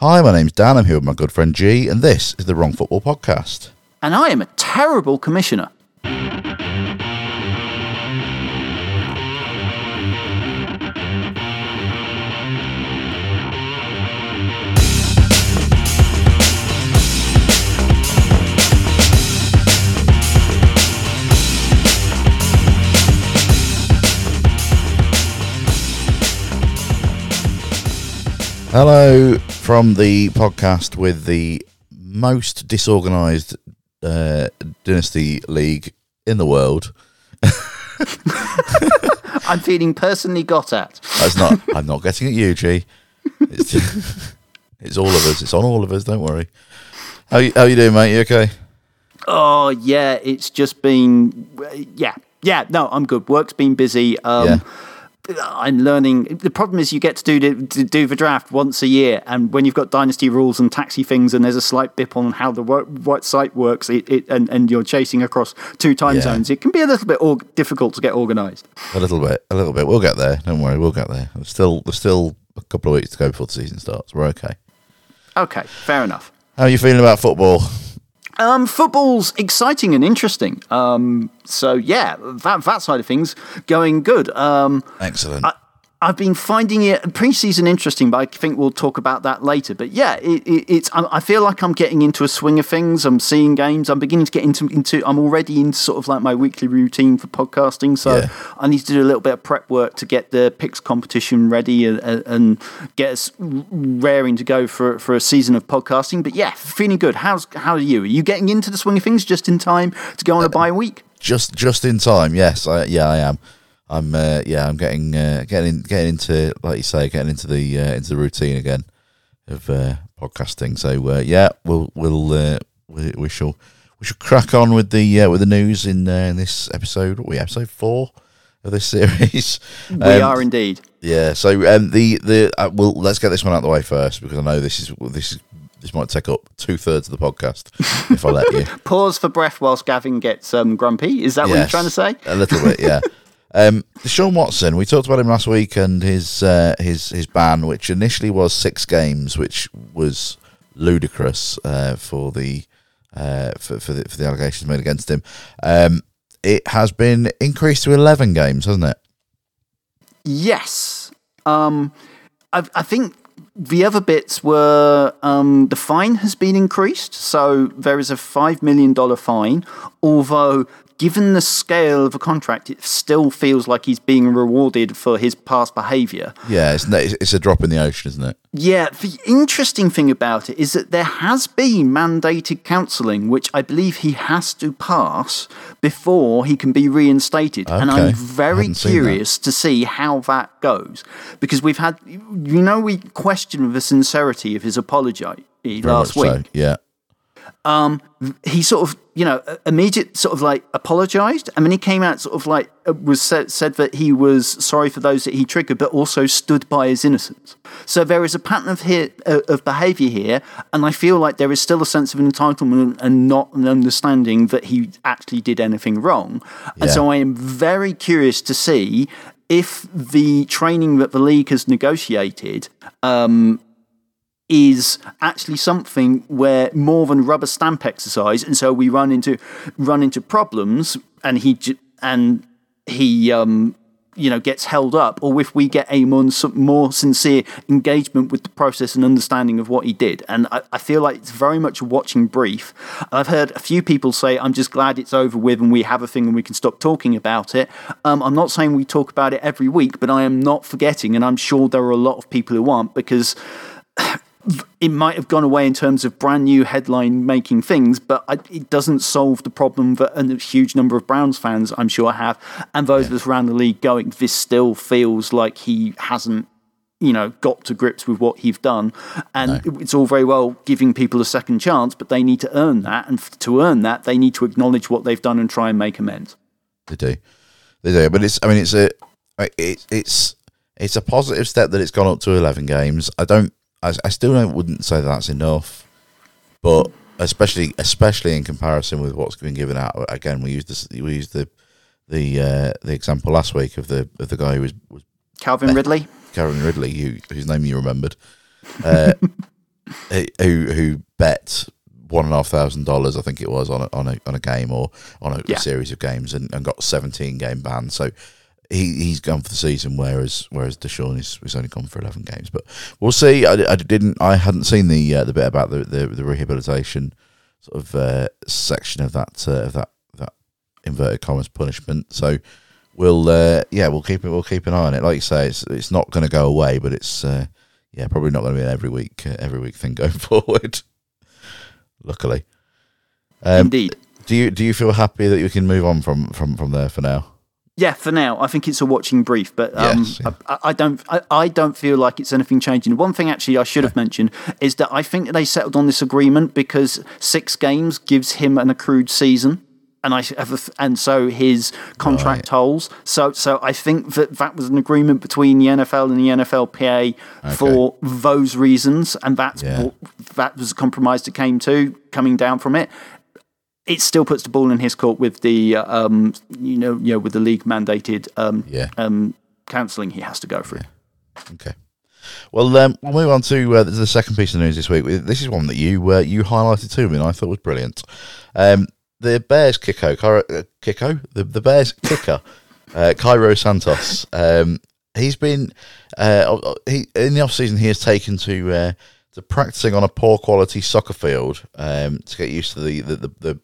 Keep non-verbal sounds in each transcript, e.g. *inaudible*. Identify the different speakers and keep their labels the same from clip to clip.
Speaker 1: Hi, my name's Dan. I'm here with my good friend G, and this is the Wrong Football Podcast.
Speaker 2: And I am a terrible commissioner.
Speaker 1: Hello from the podcast with the most disorganised uh, dynasty league in the world. *laughs*
Speaker 2: I'm feeling personally got at.
Speaker 1: That's not. I'm not getting at you, G. It's, *laughs* it's all of us. It's on all of us. Don't worry. How you, how you doing, mate? You okay?
Speaker 2: Oh yeah, it's just been yeah yeah. No, I'm good. Work's been busy. Um,
Speaker 1: Yeah.
Speaker 2: I'm learning. The problem is you get to do the, to do the draft once a year, and when you've got dynasty rules and taxi things, and there's a slight bip on how the wo- what site works, it, it and, and you're chasing across two time
Speaker 1: Yeah.
Speaker 2: zones, it can be a little bit org- difficult to get organised.
Speaker 1: A little bit. A little bit. We'll get there. Don't worry. We'll get there. There's still there's still a couple of weeks to go before the season starts. We're okay.
Speaker 2: Okay, fair enough.
Speaker 1: How are you feeling about football?
Speaker 2: Um, football's exciting and interesting. Um, so yeah, that that side of things going good. Um,
Speaker 1: Excellent.
Speaker 2: I've been finding it pre-season interesting, but I think we'll talk about that later. But yeah, it, it, it's I feel like I'm getting into a swing of things. I'm seeing games. I'm beginning to get into into. I'm already into sort of like my weekly routine for podcasting. So
Speaker 1: Yeah.
Speaker 2: I need to do a little bit of prep work to get the picks competition ready and, and- and get us raring to go for for a season of podcasting. But yeah, feeling good. How's how are you? Are you getting into the swing of things just in time to go on a uh, bye week?
Speaker 1: just just in time. Yes, I, yeah, I am. I'm uh, yeah, I'm getting uh, getting getting into like you say, getting into the uh, into the routine again of uh, podcasting. So uh, yeah, we'll we'll uh, we, we shall we shall crack on with the uh, with the news in uh, in this episode. What are we episode four of this *laughs* series?
Speaker 2: We
Speaker 1: Um,
Speaker 2: are indeed.
Speaker 1: Yeah. So um, the the uh, well, let's get this one out of the way first because I know this is this is this might take up two thirds of the podcast if I let you. *laughs*
Speaker 2: Pause for breath whilst Gavin gets um, grumpy. Is that what you're trying to say?
Speaker 1: A little bit, yeah. *laughs* um, Sean Watson, we talked about him last week and his uh, his his ban, which initially was six games, which was ludicrous uh, for the uh, for for the, for the allegations made against him. Um, it has been increased to eleven games, hasn't it?
Speaker 2: Yes. Um, I, I think the other bits were um, the fine has been increased. So there is a $5 million fine, although. Given the scale of the contract, it still feels like he's being rewarded for his past behaviour.
Speaker 1: Yeah, it's it's a drop in the ocean, isn't it?
Speaker 2: Yeah, the interesting thing about it is that there has been mandated counselling, which I believe he has to pass before he can be reinstated.
Speaker 1: Okay.
Speaker 2: And
Speaker 1: I'm
Speaker 2: very curious to see how that goes. Because we've had, you know, we questioned the sincerity of his apology
Speaker 1: Very
Speaker 2: last week
Speaker 1: so, Yeah.
Speaker 2: He sort of, you know, immediate sort of like apologized. I mean, he came out sort of like uh, was said, said that he was sorry for those that he triggered, but also stood by his innocence. So there is a pattern of here uh, of behavior here, and I feel like there is still a sense of entitlement and not an understanding that he actually did anything wrong. And
Speaker 1: Yeah.
Speaker 2: so I am very curious to see if the training that the league has negotiated is actually something where more than rubber stamp exercise, and so we run into run into problems, and he and he um, you know gets held up, or if we get a more, more sincere engagement with the process and understanding of what he did. And I, I feel like it's very much a watching brief. I've heard a few people say, "I'm just glad it's over with and we have a thing and we can stop talking about it." Um, I'm not saying we talk about it every week, but I am not forgetting, and I'm sure there are a lot of people who aren't because it might have gone away in terms of brand new headline making things, but I, it doesn't solve the problem that a huge number of Browns fans, I'm sure, have, and those of us around the league going, this still feels like he hasn't, you know, got to grips with what he's done. And it's all very well giving people a second chance, but they need to earn that. And to earn that, they need to acknowledge what they've done and try and make amends.
Speaker 1: They do, they do. But it's, I mean, it's a, it, it's, it's a positive step that it's gone up to eleven games. I don't, I, I still don't, wouldn't say that's enough, but especially, especially in comparison with what's been given out. Again, we used this, we used the, the, uh, the example last week of the of the guy who was, was
Speaker 2: Calvin Ridley?
Speaker 1: Karen Ridley, who, whose name you remembered. Uh, *laughs* who who bet one and a half thousand dollars, I think it was, on a, on a on a game or on a,
Speaker 2: Yeah.
Speaker 1: series of games, and, and got seventeen game ban. So he he's gone for the season, whereas whereas Deshaun is, is only gone for eleven games. But we'll see. I, I didn't. I hadn't seen the uh, the bit about the, the, the rehabilitation sort of uh, section of that uh, of that that inverted commas punishment. So we'll uh, yeah we'll keep it we'll keep an eye on it. Like you say, it's it's not going to go away, but it's uh, yeah probably not going to be an every week uh, every week thing *laughs* going forward. Luckily, um,
Speaker 2: Indeed.
Speaker 1: do you do you feel happy that you can move on from from from there for now?
Speaker 2: Yeah, for now, I think it's a watching brief, but um,
Speaker 1: Yes, yeah.
Speaker 2: I, I don't. I, I don't feel like it's anything changing. One thing, actually, I should have mentioned is that I think that they settled on this agreement because six games gives him an accrued season, and I and so his contract holds. So, so I think that that was an agreement between the NFL and the NFLPA for those reasons, and that's
Speaker 1: Yeah.
Speaker 2: what, that was a compromise that came to coming down from it it still puts the ball in his court with the uh, um, you know you know with the league mandated um,
Speaker 1: Yeah.
Speaker 2: um, counselling he has to go through.
Speaker 1: Okay. Well, um, we'll move on to uh, the second piece of news this week. This is one that you uh, you highlighted to me, and I thought was brilliant. Um, the Bears kicko, Cairo, uh, kicko, the the Bears kicker, *laughs* uh, Cairo Santos. Um, he's been uh, he in the off season. He has taken to uh, to practicing on a poor quality soccer field um, to get used to the the, the, the,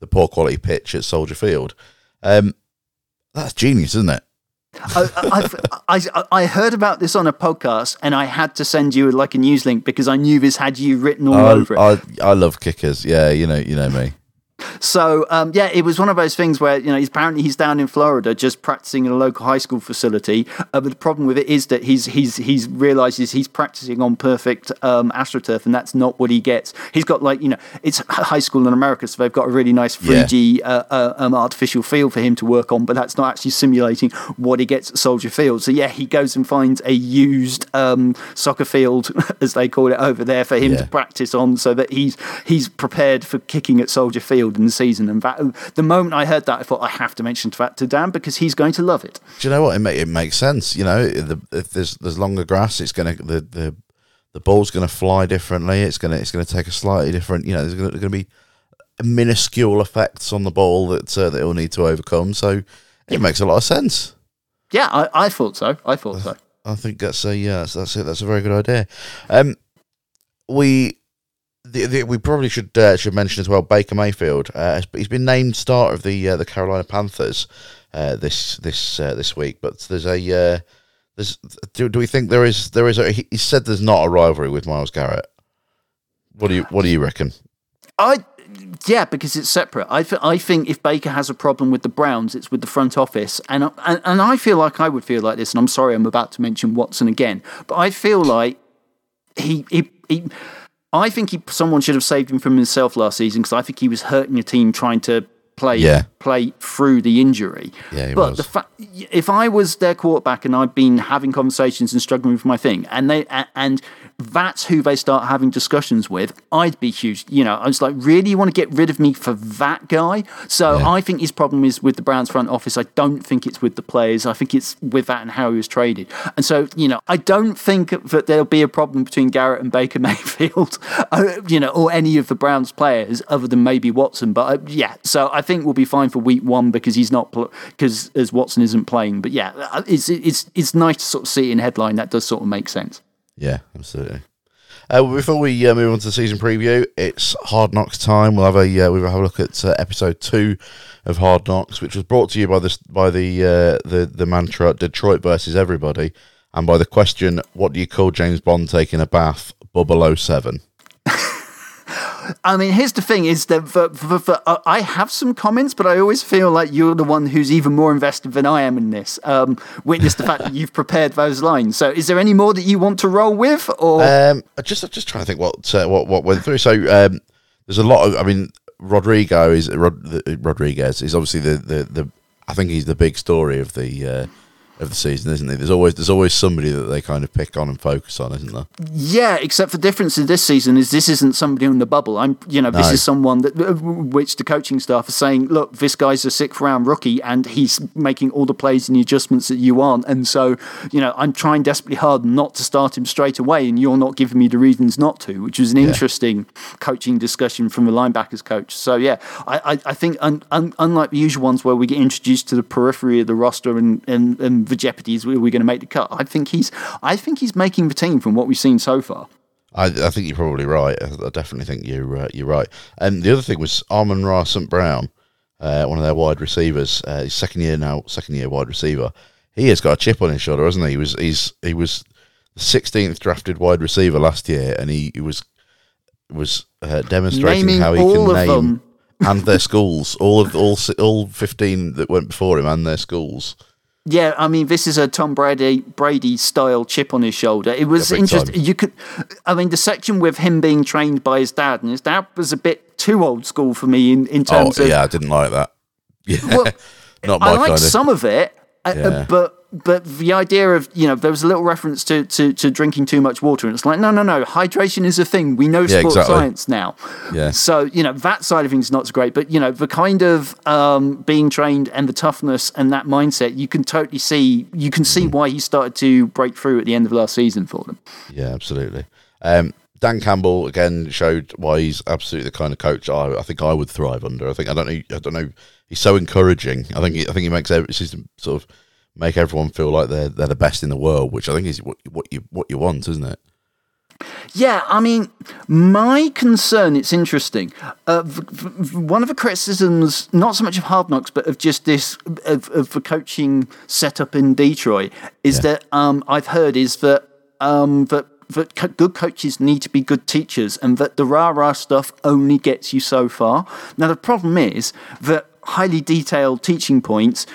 Speaker 1: the poor quality pitch at Soldier Field. Um, that's genius, isn't it?
Speaker 2: I, I've, I, I heard about this on a podcast and I had to send you like a news link because I knew this had you written all
Speaker 1: I,
Speaker 2: over it.
Speaker 1: I, I love kickers. Yeah, you know, you know me.
Speaker 2: So um, yeah, it was one of those things where you know he's apparently he's down in Florida just practicing in a local high school facility. Uh, but the problem with it is that he's he's he's realizes he's practicing on perfect um, astroturf, and that's not what he gets. He's got like you know it's high school in America, so they've got a really nice 3D uh, uh, um, artificial field for him to work on, but that's not actually simulating what he gets at Soldier Field. So yeah, he goes and finds a used um, soccer field, *laughs* as they call it over there, for him
Speaker 1: Yeah.
Speaker 2: to practice on, so that he's he's prepared for kicking at Soldier Field in the season. And that, the moment I heard that, I thought I have to mention that to Dan because he's going to love it.
Speaker 1: Do you know what? It, it makes sense. You know, the, if there's there's longer grass, it's gonna the the, the ball's gonna fly differently. It's gonna it's gonna take a slightly different. You know, there's gonna, gonna be minuscule effects on the ball that uh, that it'll need to overcome. So it makes a lot of sense.
Speaker 2: Yeah, I, I thought so. I thought so.
Speaker 1: I think that's a yeah, that's, that's it. That's a very good idea. Um, we the, the, we probably should uh, should mention as well Baker Mayfield. Uh, he's been named starter of the uh, the Carolina Panthers uh, this this uh, this week. But there's a uh, there's do, do we think there is there is a, he said there's not a rivalry with Myles Garrett. What do you what do you reckon?
Speaker 2: I yeah, because it's separate. I, th- I think if Baker has a problem with the Browns, it's with the front office, and, and and I feel like I would feel like this. And I'm sorry, I'm about to mention Watson again, but I feel like he he. he I think he, someone should have saved him from himself last season because I think he was hurting a team trying to play
Speaker 1: Yeah.
Speaker 2: play through the injury.
Speaker 1: Yeah,
Speaker 2: but
Speaker 1: was.
Speaker 2: the fact, if I was their quarterback and I'd been having conversations and struggling with my thing, and they and that's who they start having discussions with, I'd be huge. You know, I was like, really, you want to get rid of me for that guy? So
Speaker 1: Yeah.
Speaker 2: I think his problem is with the Browns front office. I don't think it's with the players. I think it's with that and how he was traded. And so, you know, I don't think that there'll be a problem between Garrett and Baker *laughs* Mayfield, uh, you know, or any of the Browns players other than maybe Watson. But uh, yeah, so I think we'll be fine for week one because he's not because as Watson isn't playing. But yeah, uh, it's it's it's nice to sort of see it in headline. That does sort of make sense.
Speaker 1: Yeah, absolutely. Uh, before we uh, move on to the season preview, it's Hard Knocks time. We'll have a uh, we'll have a look at uh, episode two of Hard Knocks, which was brought to you by this by the uh, the the mantra Detroit versus everybody, and by the question, what do you call James Bond taking a bath? Bubble 07.
Speaker 2: I mean, here's the thing: is that for, for, for, uh, I have some comments, but I always feel like you're the one who's even more invested than I am in this. Um, witness the fact that you've prepared those lines. So, is there any more that you want to roll with, or
Speaker 1: Um, just just trying to think what uh, what what went through. So um, there's a lot of. I mean, Rodrigo is Rod, Rodriguez is obviously the, the the. I think he's the big story of the uh, of the season, isn't there? There's always there's always somebody that they kind of pick on and focus on, isn't there?
Speaker 2: Yeah, except the difference in this season is this isn't somebody on the bubble. I'm, you know, this
Speaker 1: No.
Speaker 2: is someone that uh, which the coaching staff are saying, look, this guy's a sixth round rookie and he's making all the plays and the adjustments that you aren't, and so you know, I'm trying desperately hard not to start him straight away, and you're not giving me the reasons not to, which was an interesting coaching discussion from the linebackers coach. So yeah, I, I, I think un, un, unlike the usual ones where we get introduced to the periphery of the roster and and, and the jeopardies, we're going to make the cut. I think he's I think he's making the team from what we've seen so far.
Speaker 1: I, I think you're probably right. I, I definitely think you're uh, you're right. And the other thing was Amon-Ra St. Brown, uh, one of their wide receivers, uh, his second year now, second year wide receiver. He has got a chip on his shoulder, hasn't he? He was he's he was the 16th drafted wide receiver last year, and he, he was was uh, demonstrating
Speaker 2: Naming
Speaker 1: how he
Speaker 2: all
Speaker 1: can
Speaker 2: of
Speaker 1: name
Speaker 2: them.
Speaker 1: and their schools, all of all all 15 that went before him and their schools.
Speaker 2: Yeah, I mean, this is a Tom Brady Brady style chip on his shoulder. It was
Speaker 1: Yeah,
Speaker 2: interesting.
Speaker 1: time.
Speaker 2: You could, I mean, the section with him being trained by his dad, and his dad was a bit too old school for me in in
Speaker 1: Oh
Speaker 2: terms of.
Speaker 1: yeah, I didn't like that. *laughs* Yeah,
Speaker 2: Well,
Speaker 1: not my
Speaker 2: I liked
Speaker 1: kind of.
Speaker 2: some of it, uh, uh, but but the idea of you know there was a little reference to, to, to drinking too much water, and it's like no no no, hydration is a thing. We know
Speaker 1: Yeah,
Speaker 2: sports
Speaker 1: exactly.
Speaker 2: science now.
Speaker 1: Yeah.
Speaker 2: So you know that side of things is not so great, but you know the kind of um, being trained and the toughness and that mindset, you can totally see. You can see why he started to break through at the end of last season for them.
Speaker 1: Yeah, absolutely. Um, Dan Campbell again showed why he's absolutely the kind of coach I, I think I would thrive under. I think I don't know. I don't know. He's so encouraging. I think. He, I think he makes every system sort of make everyone feel like they're they're the best in the world, which I think is what what you what you want, isn't it?
Speaker 2: Yeah, I mean, my concern, it's interesting. Uh, v- v- one of the criticisms, not so much of Hard Knocks, but of just this, of, of the coaching setup in Detroit, is
Speaker 1: Yeah.
Speaker 2: that um, I've heard is that, um, that, that co- good coaches need to be good teachers and that the rah rah stuff only gets you so far. Now, the problem is that highly detailed teaching points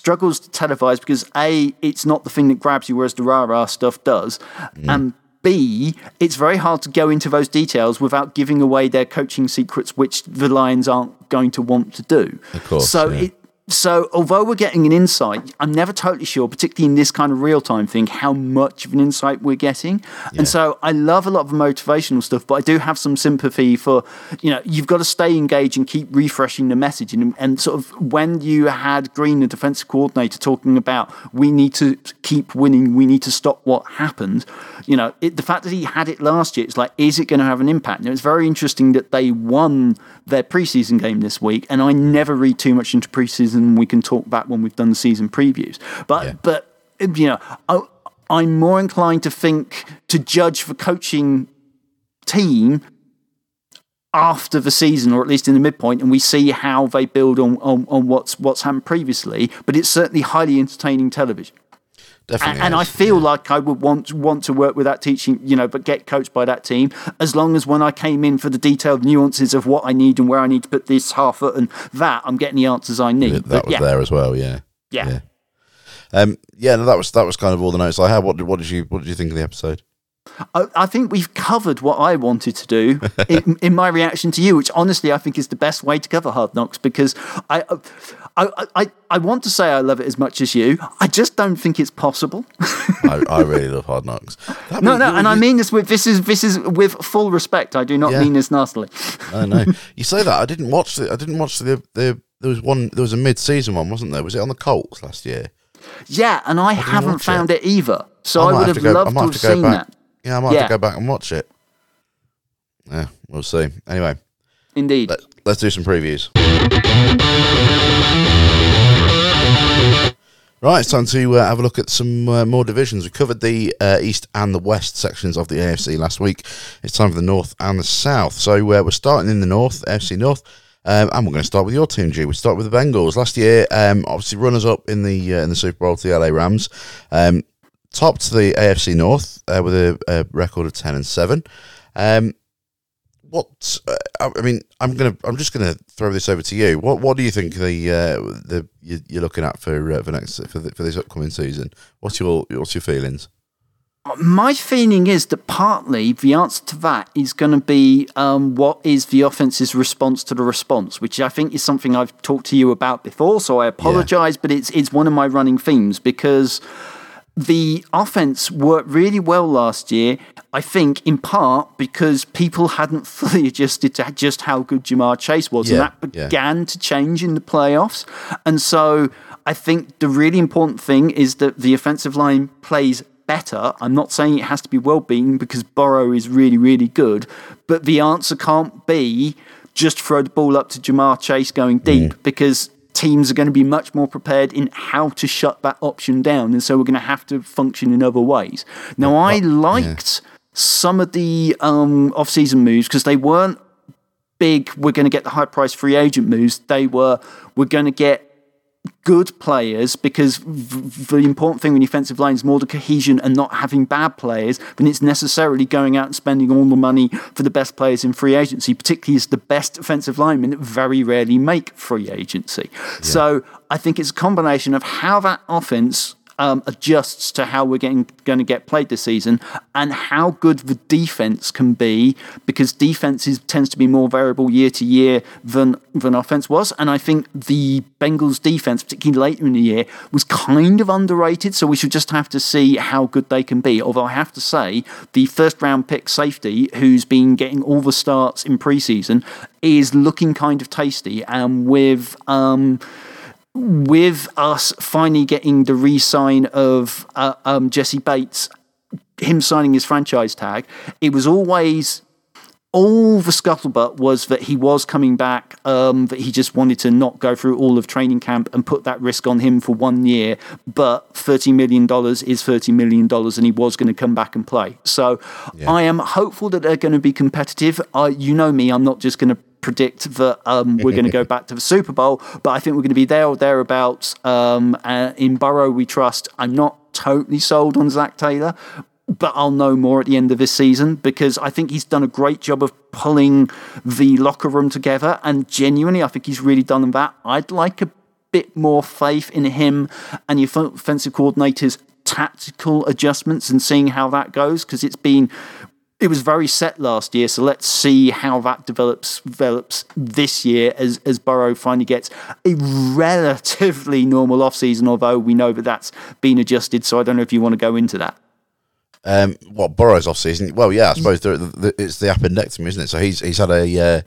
Speaker 2: struggles to televise because a it's not the thing that grabs you whereas the rah rah stuff does. Mm. And b it's very hard to go into those details without giving away their coaching secrets which the lions aren't going to want to do.
Speaker 1: Of course,
Speaker 2: so
Speaker 1: yeah.
Speaker 2: it so although we're getting an insight i'm never totally sure particularly in this kind of real-time thing how much of an insight we're getting. And so i love a lot of the motivational stuff but i do have some sympathy for you know you've got to stay engaged and keep refreshing the message. And, and sort of when you had green the defensive coordinator talking about we need to keep winning we need to stop what happened you know it, the fact that he had it last year it's like is it going to have an impact? Now it's very interesting that they won their preseason game this week and i never read too much into preseason we can talk back when we've done the season previews but
Speaker 1: Yeah.
Speaker 2: but you know I, i'm more inclined to think to judge the coaching team after the season, or at least in the midpoint, and we see how they build on, on, on what's what's happened previously. But it's certainly highly entertaining television,
Speaker 1: Definitely.
Speaker 2: and, and I feel
Speaker 1: yeah.
Speaker 2: like I would want want to work with that teaching, you know, but get coached by that team. As long as when I came in for the detailed nuances of what I need and where I need to put this half foot and that, I'm getting the answers I need.
Speaker 1: that
Speaker 2: But
Speaker 1: was
Speaker 2: yeah,
Speaker 1: there as well. Yeah.
Speaker 2: yeah.
Speaker 1: Yeah. Um, yeah, no, that was that was kind of all the notes I had. What did what did you what did you think of the episode?
Speaker 2: I, I think we've covered what I wanted to do *laughs* in, in my reaction to you, which honestly I think is the best way to cover Hard Knocks because I, I, I, I want to say I love it as much as you. I just don't think it's possible.
Speaker 1: I, I really love Hard Knocks. *laughs* That
Speaker 2: no, no,
Speaker 1: you-
Speaker 2: and I mean this with this is this is with full respect. I do not
Speaker 1: Yeah.
Speaker 2: mean this nastily.
Speaker 1: I know. *laughs* You say that I didn't watch the I didn't watch the the there was one there was a mid season one wasn't there? Was it on the Colts last year?
Speaker 2: Yeah, and I haven't found it, either. So I,
Speaker 1: might
Speaker 2: would have,
Speaker 1: to go,
Speaker 2: loved
Speaker 1: I
Speaker 2: to have
Speaker 1: have to
Speaker 2: seen
Speaker 1: back.
Speaker 2: that.
Speaker 1: Yeah, I might have to go back and watch it. Yeah, we'll see. Anyway,
Speaker 2: Indeed.
Speaker 1: let, let's do some previews. Right, it's time to uh, have a look at some uh, more divisions. We covered the uh, east and the west sections of the AFC last week. It's time for the north and the south. So uh, we're starting in the north, AFC North, um, and we're going to start with your team, G. We start with the Bengals. Last year, um, obviously runners up in the uh, in the Super Bowl to the LA Rams. Um, topped the AFC North uh, with a, a record of ten and seven. Um, what uh, I mean, I'm gonna, I'm just gonna throw this over to you. What, what do you think the uh, the you- you're looking at for uh, for next for, the, for this upcoming season? What's your what's your feelings?
Speaker 2: My feeling is that partly the answer to that is going to be um, what is the offense's response to the response, which I think is something I've talked to you about before. So I apologise, but it's it's one of my running themes because the offense worked really well last year. I think in part because people hadn't *laughs* fully adjusted to just how good Ja'Marr Chase was,
Speaker 1: Yeah,
Speaker 2: and that
Speaker 1: yeah.
Speaker 2: began to change in the playoffs. And so I think the really important thing is that the offensive line plays better. I'm not saying it has to be well beaten because Burrow is really, really good, but the answer can't be just throw the ball up to Ja'Marr Chase going deep mm. because teams are going to be much more prepared in how to shut that option down. And so we're going to have to function in other ways. Now, I liked some of the um, off season moves because they weren't big, we're going to get the high price free agent moves. They were, we're going to get good players because v- the important thing when your offensive line is more the cohesion and not having bad players than it's necessarily going out and spending all the money for the best players in free agency, particularly as the best offensive linemen very rarely make free agency. So I think it's a combination of how that offense um, adjusts to how we're getting going to get played this season and how good the defense can be because defense tends to be more variable year to year than than offense was. And I think the Bengals defense particularly later in the year was kind of underrated. So we should just have to see how good they can be. Although I have to say the first round pick safety who's been getting all the starts in preseason is looking kind of tasty. And with um with us finally getting the re-sign of uh, um, Jessie Bates, him signing his franchise tag, it was always all the scuttlebutt was that he was coming back, um, that he just wanted to not go through all of training camp and put that risk on him for one year. But $30 million is $30 million and he was going to come back and play. So I am hopeful that they're going to be competitive. Uh, you know me, I'm not just going to predict that um, we're going to go *laughs* back to the Super Bowl, but I think we're going to be there or thereabouts. Um, uh, in Burrow, we trust. I'm not totally sold on Zac Taylor, but I'll know more at the end of this season because I think he's done a great job of pulling the locker room together. And genuinely, I think he's really done that. I'd like a bit more faith in him and your offensive coordinator's tactical adjustments and seeing how that goes because it's been it was very set last year, so let's see how that develops develops this year as as Burrow finally gets a relatively normal offseason, although we know that that's been adjusted. So I don't know if you want to go into that.
Speaker 1: Um, what Burrow's off season? Well, yeah, I suppose the, the, it's the appendectomy, isn't it? So he's he's had a uh,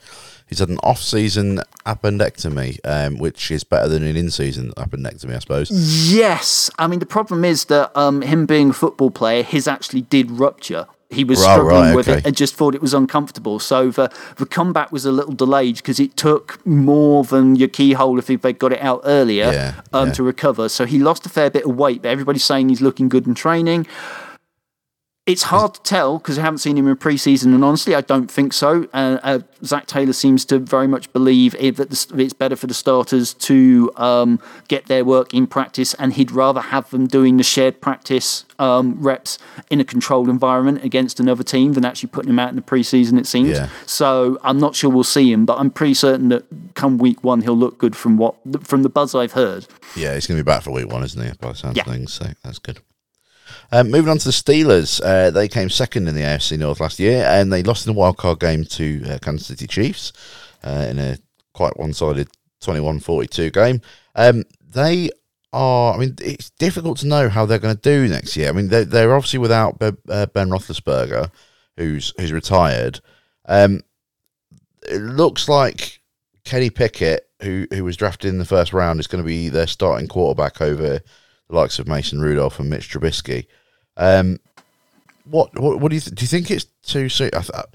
Speaker 1: he's had an off season appendectomy, um, which is better than an in season appendectomy, I suppose.
Speaker 2: Yes, I mean the problem is that um, him being a football player, his actually did rupture. He was
Speaker 1: Right,
Speaker 2: struggling
Speaker 1: right,
Speaker 2: with it and just thought it was uncomfortable. So the the comeback was a little delayed because it took more than your keyhole if they got it out earlier
Speaker 1: Yeah,
Speaker 2: um,
Speaker 1: yeah.
Speaker 2: to recover. So he lost a fair bit of weight, but everybody's saying he's looking good in training. It's hard to tell because I haven't seen him in preseason, and honestly, I don't think so. Uh, uh, Zac Taylor seems to very much believe it, that the, it's better for the starters to um, get their work in practice, and he'd rather have them doing the shared practice um, reps in a controlled environment against another team than actually putting them out in the preseason. It seems.
Speaker 1: Yeah.
Speaker 2: So I'm not sure we'll see him, but I'm pretty certain that come week one he'll look good from what from the buzz I've heard.
Speaker 1: Yeah, he's going to be back for week one, isn't he? By the
Speaker 2: Yeah.
Speaker 1: things, so that's good. Um, moving on to the Steelers, uh, they came second in the AFC North last year, and they lost in the wildcard game to uh, Kansas City Chiefs uh, in a quite one-sided 21-42 game. Um, they are. I mean, it's difficult to know how they're going to do next year. I mean, they're, they're obviously without Be- uh, Ben Roethlisberger, who's who's retired. Um, it looks like Kenny Pickett, who who was drafted in the first round, is going to be their starting quarterback over the likes of Mason Rudolph and Mitch Trubisky. Um, what what what do you th- do? You think it's too soon? I th-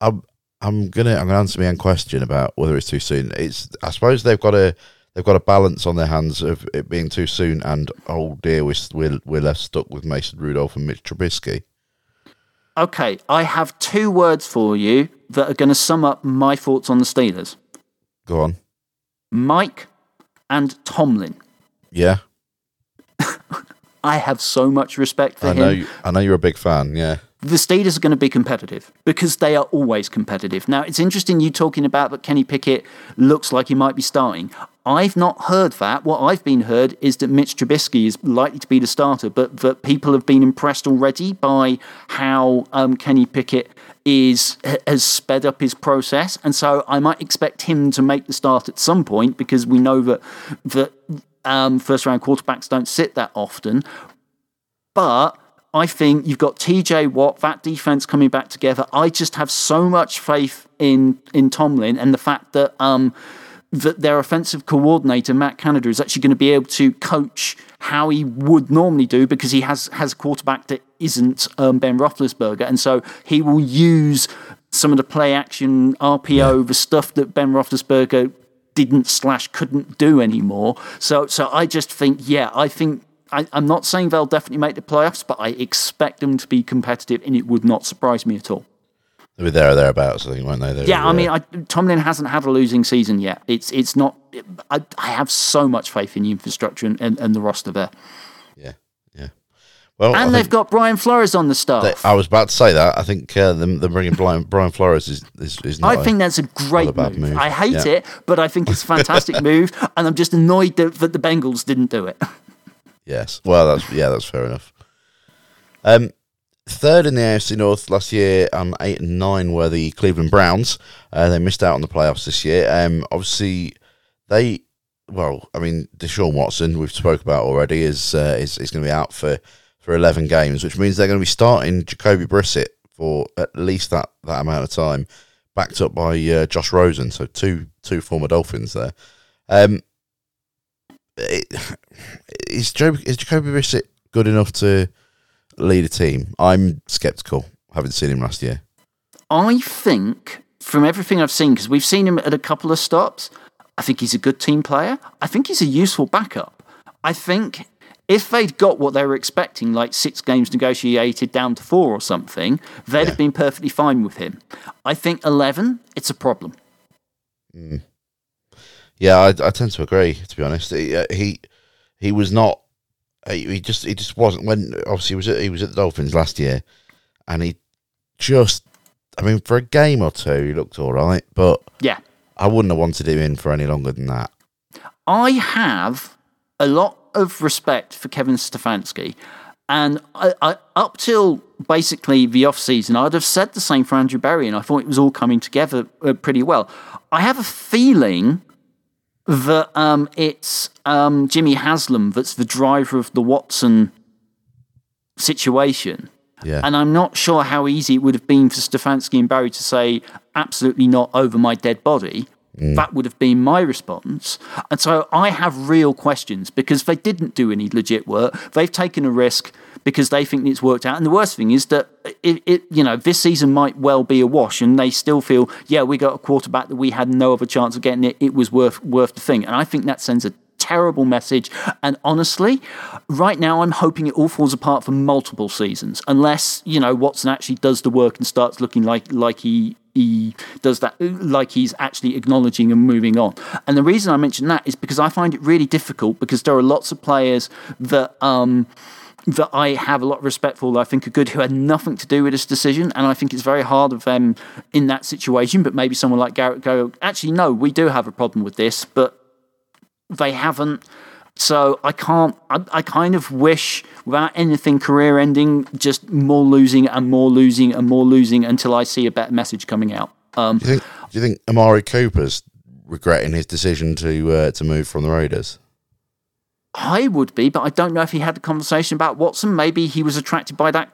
Speaker 1: I'm I'm gonna I'm gonna answer my own question about whether it's too soon. It's I suppose they've got a they've got a balance on their hands of it being too soon and oh dear we're we're, we're left stuck with Mason Rudolph and Mitch Trubisky.
Speaker 2: Okay, I have two words for you that are going to sum up my thoughts on the Steelers
Speaker 1: Go on.
Speaker 2: Mike and Tomlin.
Speaker 1: Yeah, *laughs*
Speaker 2: I have so much respect for
Speaker 1: I
Speaker 2: him.
Speaker 1: know you- I know you're a big fan. Yeah,
Speaker 2: the Steelers are going to be competitive because they are always competitive. Now, it's interesting you talking about that Kenny Pickett looks like he might be starting. I've not heard that. What I've been heard is that Mitch Trubisky is likely to be the starter, but that people have been impressed already by how um, Kenny Pickett is has sped up his process, and so I might expect him to make the start at some point because we know that that um, first round quarterbacks don't sit that often. But I think you've got TJ Watt, that defense coming back together. I just have so much faith in in Tomlin and the fact that um, that their offensive coordinator Matt Canada is actually going to be able to coach how he would normally do because he has has a quarterback that isn't um, Ben Roethlisberger, and so he will use some of the play action RPO, yeah. the stuff that Ben Roethlisberger didn't slash couldn't do anymore. So so I just think yeah, I think I, am not saying they'll definitely make the playoffs, but I expect them to be competitive, and it would not surprise me at all.
Speaker 1: They'll be there or thereabouts, I think, won't they? They're,
Speaker 2: yeah, I mean, uh, I, Tomlin hasn't had a losing season yet. It's it's not. I, I have so much faith in the infrastructure and, and, and the roster there.
Speaker 1: Well,
Speaker 2: and they've got Brian Flores on the staff.
Speaker 1: They, I was about to say that. I think uh, them, them bringing Brian, Brian Flores is is, is
Speaker 2: I think that's a great a move. move. I hate yeah. it, but I think it's a fantastic *laughs* move, and I'm just annoyed that, that the Bengals didn't do it. *laughs*
Speaker 1: Yes. Well, that's yeah, that's fair enough. Um, third in the AFC North last year, um, eight and nine were the Cleveland Browns. Uh, they missed out on the playoffs this year. Um, obviously, they well, I mean, Deshaun Watson, we've spoke about already, is uh, is, is going to be out for, for eleven games, which means they're going to be starting Jacoby Brissett for at least that, that amount of time, backed up by uh, Josh Rosen, so two two former Dolphins there. Um, it, *sighs* is Joe is Jacoby Brissett good enough to lead a team? I'm skeptical. Having seen him last year,
Speaker 2: I think from everything I've seen, because we've seen him at a couple of stops, I think he's a good team player. I think he's a useful backup. I think if they'd got what they were expecting, like six games negotiated down to four or something, they'd yeah. have been perfectly fine with him. I think 11, it's a problem.
Speaker 1: Mm. Yeah, I, I, tend to agree. To be honest, he uh, he, he was not. He, just he just wasn't when obviously he was at, he was at the Dolphins last year, and he just. I mean, for a game or two, he looked all right, but
Speaker 2: yeah,
Speaker 1: I wouldn't have wanted him in for any longer than that.
Speaker 2: I have a lot of respect for Kevin Stefanski. And I, I, up till basically the off season, I'd have said the same for Andrew Berry, and I thought it was all coming together uh, pretty well. I have a feeling that um, it's um, Jimmy Haslam that's the driver of the Watson situation.
Speaker 1: Yeah.
Speaker 2: And I'm not sure how easy it would have been for Stefanski and Berry to say, absolutely not over my dead body. Mm. That would have been my response. And so I have real questions because they didn't do any legit work. They've taken a risk because they think it's worked out. And the worst thing is that it, it, you know, this season might well be a wash, and they still feel, yeah, we got a quarterback that we had no other chance of getting it. It was worth worth the thing. And I think that sends a terrible message. And honestly, right now I'm hoping it all falls apart for multiple seasons, unless you know Watson actually does the work and starts looking like like he he does that like he's actually acknowledging and moving on. And the reason I mention that is because I find it really difficult because there are lots of players that um, that I have a lot of respect for, that I think are good, who had nothing to do with this decision. And I think it's very hard of them in that situation. But maybe someone like Garrett go, actually, no, we do have a problem with this, but they haven't. So I can't, I, I kind of wish, without anything career ending, just more losing and more losing and more losing until I see a better message coming out. Um,
Speaker 1: do, you think, do you think Amari Cooper's regretting his decision to uh, to move from the Raiders?
Speaker 2: I would be, but I don't know if he had a conversation about Watson. Maybe he was attracted by that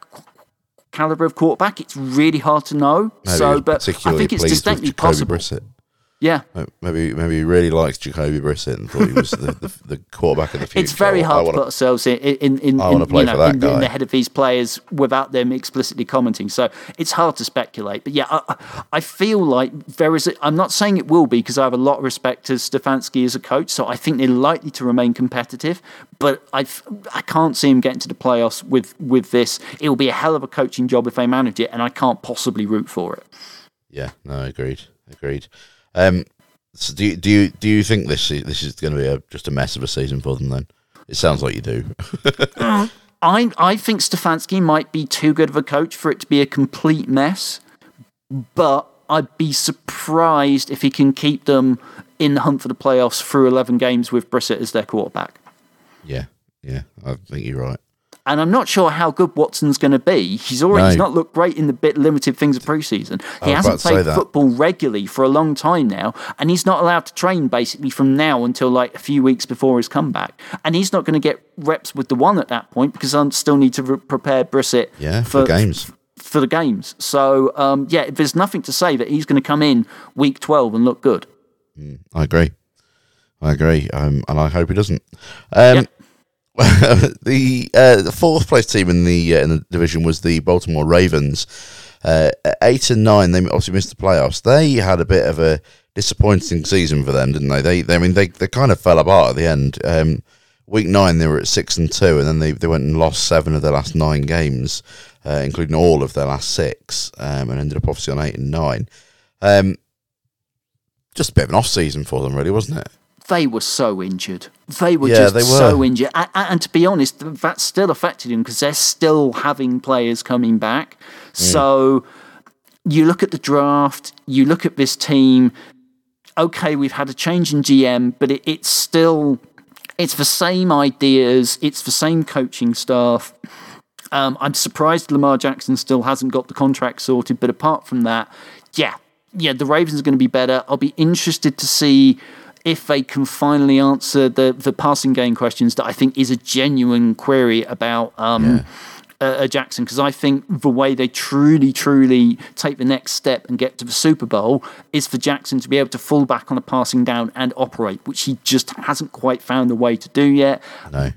Speaker 2: caliber of quarterback. It's really hard to know.
Speaker 1: Maybe
Speaker 2: so, but I think it's distinctly possible.
Speaker 1: Brissett.
Speaker 2: Yeah,
Speaker 1: maybe maybe he really likes Jacoby Brissett and thought he was the, the, the, quarterback of the *laughs* future.
Speaker 2: It's very hard wanna, to put ourselves in in, in, in you know, in, in, the head of these players without them explicitly commenting. So it's hard to speculate. But yeah, I, I feel like there is. A, I'm not saying it will be because I have a lot of respect to Stefanski as a coach. So I think they're likely to remain competitive. But I I can't see him getting to the playoffs with with this. It will be a hell of a coaching job if they manage it, and I can't possibly root for it.
Speaker 1: Yeah, no, agreed, agreed. Um, so do you, do you do you think this this is going to be a, just a mess of a season for them? Then it sounds like you do. *laughs*
Speaker 2: I I think Stefanski might be too good of a coach for it to be a complete mess, but I'd be surprised if he can keep them in the hunt for the playoffs through 11 games with Brissett as their quarterback.
Speaker 1: Yeah, yeah, I think you're right.
Speaker 2: And I'm not sure how good Watson's going to be. He's already
Speaker 1: No.
Speaker 2: he's not looked great in the bit limited things of preseason. He hasn't
Speaker 1: about to say
Speaker 2: played football regularly for a long time now, and he's not allowed to train basically from now until like a few weeks before his comeback. And he's not going to get reps with the one at that point because I still need to re- prepare Brissett
Speaker 1: Yeah, for games.
Speaker 2: for the games. So um, yeah, there's nothing to say that he's going to come in week 12 and look good.
Speaker 1: I agree. I agree, um, and I hope he doesn't. Um, *laughs* the uh, the fourth place team in the uh, in the division was the Baltimore Ravens. Uh, eight and nine, they obviously missed the playoffs. They had a bit of a disappointing season for them, didn't they? They, they I mean, they, they kind of fell apart at the end. Um, week nine, they were at six and two, and then they, they went and lost seven of their last nine games, uh, including all of their last six, um, and ended up obviously on eight and nine. Um, just a bit of an off season for them, really, wasn't it?
Speaker 2: They were so injured. They were
Speaker 1: Yeah,
Speaker 2: just
Speaker 1: they
Speaker 2: so injured. And, and to be honest, that still affected them because they're still having players coming back. So you look at the draft, you look at this team. Okay, we've had a change in GM, but it, it's still it's the same ideas, it's the same coaching staff. Um, I'm surprised Lamar Jackson still hasn't got the contract sorted, but apart from that, yeah, yeah, the Ravens are going to be better. I'll be interested to see if they can finally answer the the passing game questions that I think is a genuine query about um, uh, uh, Jackson. Because I think the way they truly, truly take the next step and get to the Super Bowl is for Jackson to be able to fall back on a passing down and operate, which he just hasn't quite found a way to do yet.
Speaker 1: No.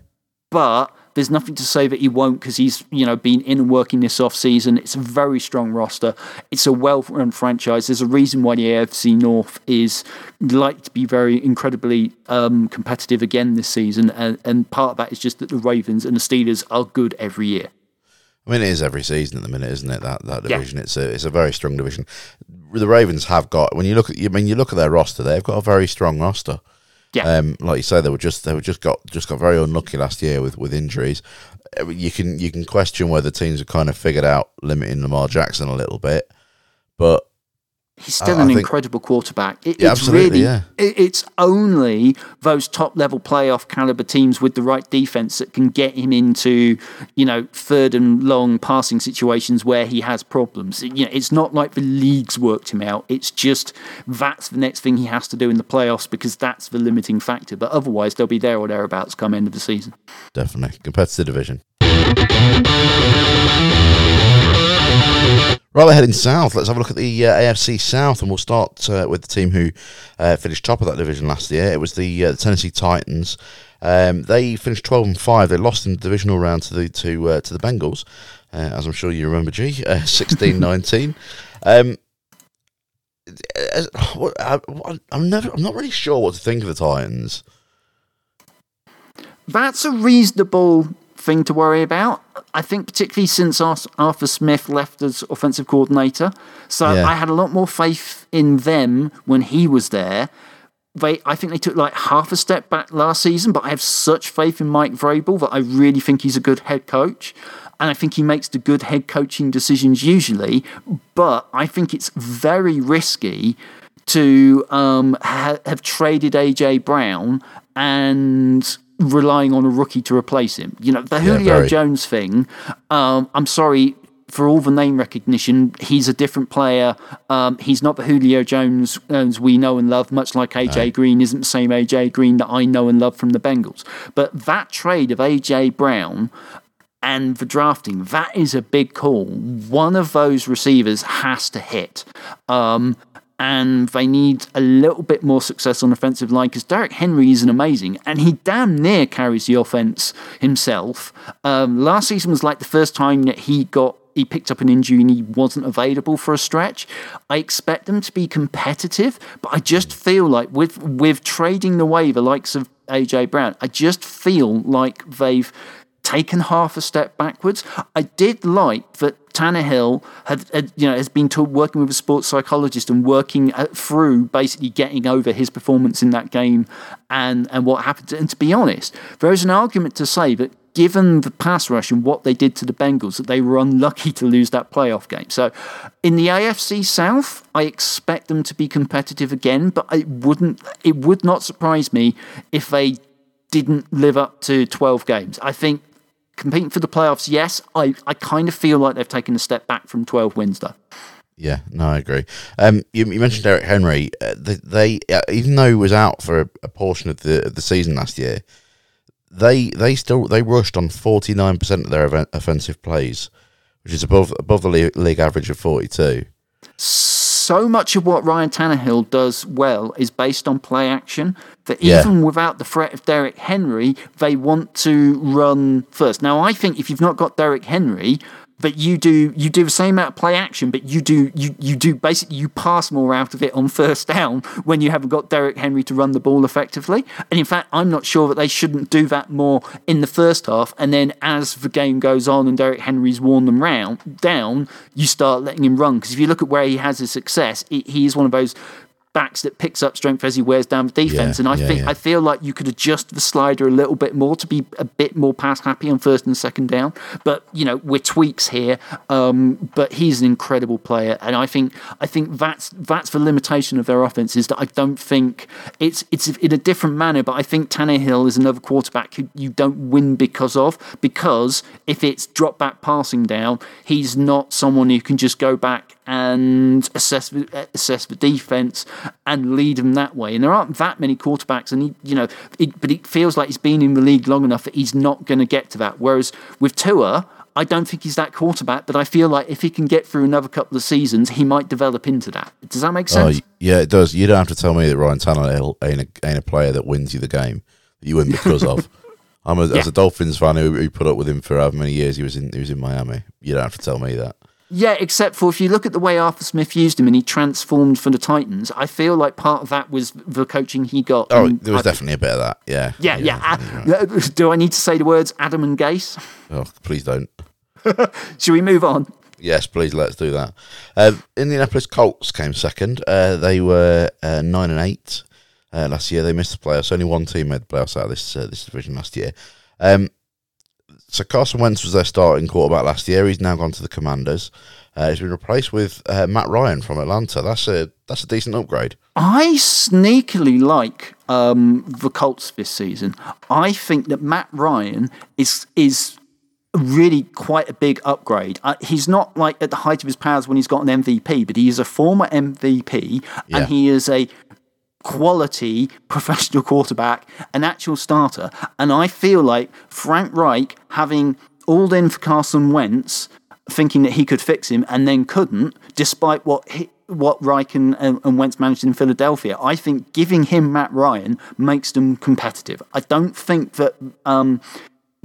Speaker 2: but there's nothing to say that he won't because he's you know been in and working this off season. It's a very strong roster. It's a well-run franchise. There's a reason why the AFC North is like to be very incredibly um, competitive again this season, and, and part of that is just that the Ravens and the Steelers are good every year.
Speaker 1: I mean, it is every season at the minute, isn't it? That that
Speaker 2: Yeah.
Speaker 1: division. It's a it's a very strong division. The Ravens have got when you look at I mean you look at their roster, they've got a very strong roster.
Speaker 2: Yeah.
Speaker 1: Um, like you say, they were just they were just got just got very unlucky last year with, with injuries. Uh, You can you can question whether teams have kind of figured out limiting Lamar Jackson a little bit, but
Speaker 2: He's still
Speaker 1: I
Speaker 2: an
Speaker 1: think-
Speaker 2: incredible quarterback. It,
Speaker 1: Yeah,
Speaker 2: it's really,
Speaker 1: yeah.
Speaker 2: it- it's only those top level playoff caliber teams with the right defense that can get him into, you know, third and long passing situations where he has problems. You know, it's not like the league's worked him out. It's just that's the next thing he has to do in the playoffs because that's the limiting factor. But otherwise, they'll be there or thereabouts come end of the season.
Speaker 1: definitely competitive division. We're heading south. Let's have a look at the uh, AFC South, and we'll start uh, with the team who uh, finished top of that division last year. It was the, uh, the Tennessee Titans. Um, they finished twelve and five. They lost in the divisional round to the to uh, to the Bengals, uh, as I'm sure you remember. G, uh, *laughs* 16-19. Um, I, I'm never. I'm not really sure what to think of the Titans.
Speaker 2: That's a reasonable thing to worry about. I think particularly since Arthur Smith left as offensive coordinator. So
Speaker 1: Yeah.
Speaker 2: I had a lot more faith in them when he was there. They, I think they took like half a step back last season, but I have such faith in Mike Vrabel that I really think he's a good head coach. And I think he makes the good head coaching decisions usually. But I think it's very risky to um, ha- have traded AJ Brown and relying on a rookie to replace him. You know, the Julio
Speaker 1: very.
Speaker 2: Jones thing, um, I'm sorry. For all the name recognition, he's a different player. Um, he's not the Julio Jones as we know and love, much like AJ Green isn't the same AJ Green that I know and love from the Bengals. But that trade of AJ Brown and the drafting, that is a big call. One of those receivers has to hit. Um, and they need a little bit more success on offensive line because Derrick Henry isn't amazing and he damn near carries the offense himself. Um, last season was like the first time that he got he picked up an injury and he wasn't available for a stretch. I expect them to be competitive, but I just feel like with with trading away the likes of AJ Brown, I just feel like they've taken half a step backwards. I did like that Tannehill had, had you know has been to, working with a sports psychologist and working uh, through basically getting over his performance in that game and and what happened. And to be honest, there is an argument to say that given the pass rush and what they did to the Bengals, that they were unlucky to lose that playoff game. So, in the AFC South, I expect them to be competitive again, but it wouldn't. It would not surprise me if they didn't live up to 12 games. I think competing for the playoffs, yes. I, I kind of feel like they've taken a step back from 12 wins, though.
Speaker 1: Yeah, no, I agree. Um, you, you mentioned Derrick Henry. Uh, they, they uh, even though he was out for a, a, portion of the of the season last year, they they still they rushed on forty nine percent of their event, offensive plays, which is above above the league, league average of forty two.
Speaker 2: So much of what Ryan Tannehill does well is based on play action. That even yeah. without the threat of Derrick Henry, they want to run first. Now, I think if you've not got Derrick Henry, but you do you do the same amount of play action, but you do you you do basically you pass more out of it on first down *laughs* when you haven't got Derrick Henry to run the ball effectively. And in fact, I'm not sure that they shouldn't do that more in the first half. And then as the game goes on and Derrick Henry's worn them round down, you start letting him run because if you look at where he has his success, he is one of those backs that picks up strength as he wears down the defense. Yeah, and I yeah, think yeah. I feel like you could adjust the slider a little bit more to be a bit more pass happy on first and second down. But you know, we're tweaks here. Um, but he's an incredible player, and I think I think that's that's the limitation of their offense is that I don't think it's it's in a different manner. But I think Tannehill is another quarterback who you don't win because of because if it's drop back passing down, he's not someone who can just go back and assess uh, assess the defense and lead them that way. And there aren't that many quarterbacks, and he, you know, it, but it feels like he's been in the league long enough that he's not going to get to that. Whereas with Tua, I don't think he's that quarterback, but I feel like if he can get through another couple of seasons, he might develop into that. Does that make oh, sense?
Speaker 1: Oh, yeah, it does. You don't have to tell me that Ryan Tannehill ain't a, ain't a player that wins you the game that you win because of. *laughs* I'm a, yeah. as a Dolphins fan who, who put up with him for however many years he was in he was in Miami. You don't have to tell me that.
Speaker 2: Yeah, except for if you look at the way Arthur Smith used him and he transformed for the Titans, I feel like part of that was the coaching he got.
Speaker 1: Oh, there was I, definitely a bit of that. Yeah.
Speaker 2: Yeah, yeah. yeah. Uh, *laughs* do I need to say the words Adam and Gase?
Speaker 1: Oh, please don't. *laughs*
Speaker 2: Should we move on?
Speaker 1: Yes, please. Let's do that. Uh, Indianapolis Colts came second. Uh, they were uh, nine and eight uh, last year. They missed the playoffs. Only one team made the playoffs out of this uh, this division last year. Um, so Carson Wentz was their starting quarterback last year. He's now gone to the Commanders. Uh, he's been replaced with uh, Matt Ryan from Atlanta. That's a that's a decent upgrade.
Speaker 2: I sneakily like um, the Colts this season. I think that Matt Ryan is is really quite a big upgrade. Uh, he's not like at the height of his powers when he's got an MVP, but he is a former MVP yeah. and he is a quality professional quarterback, an actual starter. And I feel like Frank Reich having all in for Carson Wentz, thinking that he could fix him and then couldn't, despite what he, what Reich and, and Wentz managed in Philadelphia. I think giving him Matt Ryan makes them competitive. I don't think that um,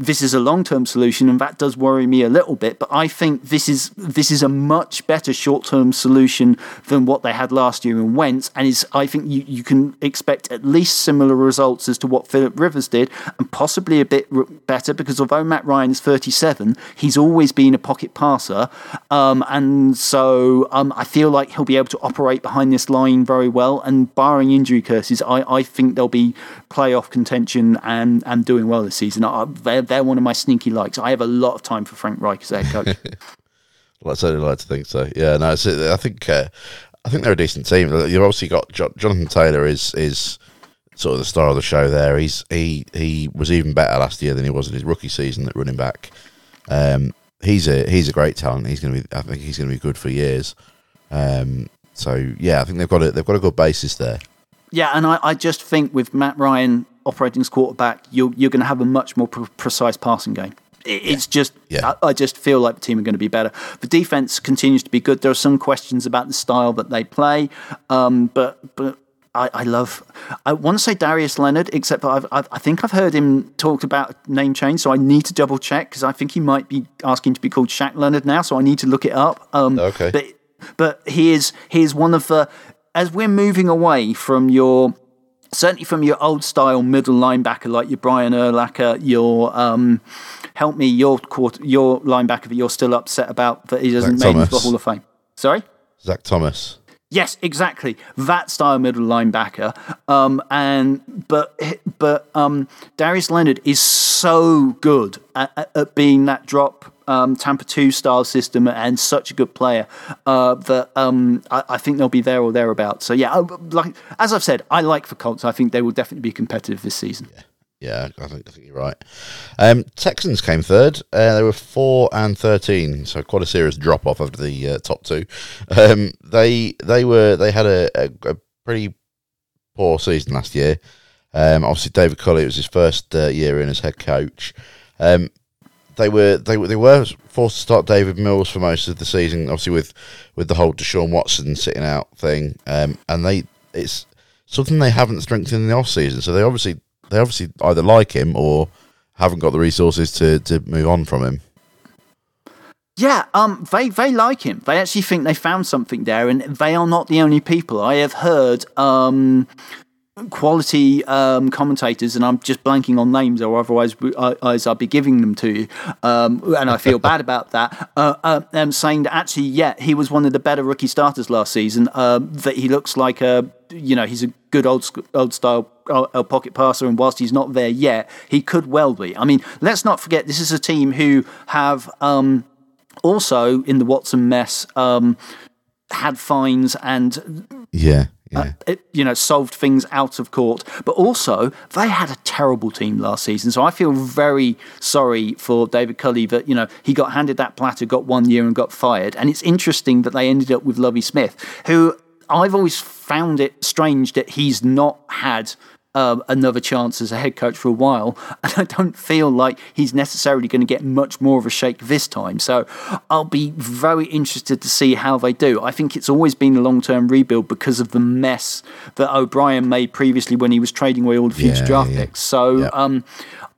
Speaker 2: this is a long term solution, and that does worry me a little bit. But I think this is this is a much better short term solution than what they had last year in Wentz, and is I think you, you can expect at least similar results as to what Philip Rivers did, and possibly a bit better because although Matt Ryan is thirty seven, he's always been a pocket passer, um, and so um, I feel like he'll be able to operate behind this line very well. And barring injury curses, I, I think they'll be playoff contention and and doing well this season. I, they're one of my sneaky likes. I have a lot of time for Frank Reich as head coach. *laughs*
Speaker 1: well, I certainly like to think so. Yeah, no, I think uh, I think they're a decent team. You've obviously got jo- Jonathan Taylor is is sort of the star of the show. There, he's he he was even better last year than he was in his rookie season at running back. Um, he's a he's a great talent. He's going to be. I think he's going to be good for years. Um, so yeah, I think they've got a they've got a good basis there.
Speaker 2: Yeah, and I, I just think with Matt Ryan operating as quarterback, you're you're going to have a much more pre- precise passing game. It's yeah. just, yeah. I, I, just feel like the team are going to be better. The defense continues to be good. There are some questions about the style that they play, um, but but I, I, love. I want to say Darius Leonard, except I've, I've, i think I've heard him talked about name change, so I need to double check because I think he might be asking to be called Shaq Leonard now. So I need to look it up.
Speaker 1: Um, okay,
Speaker 2: but but he is he is one of the as we're moving away from your certainly from your old style middle linebacker like your Brian Urlacher, your um, help me, your quarter, your linebacker that you're still upset about that he doesn't make the Hall of Fame. Sorry,
Speaker 1: Zach Thomas.
Speaker 2: Yes, exactly. That style middle linebacker. Um, and but but um, Darius Leonard is so good at, at being that drop um, Tampa two style system and such a good player uh, that um, I, I, think they'll be there or thereabouts. So yeah, like as I've said, I like for Colts. I think they will definitely be competitive this season.
Speaker 1: Yeah. Yeah, I think I think you're right. Um, Texans came third. Uh, they were four and thirteen, so quite a serious drop off of the uh, top two. Um, they they were they had a, a, a pretty poor season last year. Um, obviously, David Culley was his first uh, year in as head coach. Um, they were they were they were forced to start Davis Mills for most of the season, obviously with with the whole Deshaun Watson sitting out thing, um, and they it's something they haven't strengthened in the off season. So they obviously they obviously either like him or haven't got the resources to, to move on from him.
Speaker 2: Yeah, um, they they like him. They actually think they found something there, and they are not the only people. I have heard um, quality um, commentators, and I'm just blanking on names, or otherwise I, I'll be giving them to you, um, and I feel bad about that. Uh, uh, um, saying that actually, yeah, he was one of the better rookie starters last season. Uh, that he looks like a, you know, he's a good old old style uh, pocket passer, and whilst he's not there yet, he could well be. I mean, let's not forget this is a team who have. Um, also, in the Watson mess, um, had fines and
Speaker 1: yeah
Speaker 2: uh, yeah. Uh, it, you know, solved things out of court. But also, they had a terrible team last season. So I feel very sorry for David Culley that, you know, he got handed that platter, got one year and got fired. And it's interesting that they ended up with Lovie Smith, who I've always found it strange that he's not had um, another chance as a head coach for a while, *laughs* and I don't feel like he's necessarily going to get much more of a shake this time. So I'll be very interested to see how they do. I think it's always been a long term rebuild because of the mess that O'Brien made previously when he was trading away all the future yeah, draft yeah. picks. So yeah. um,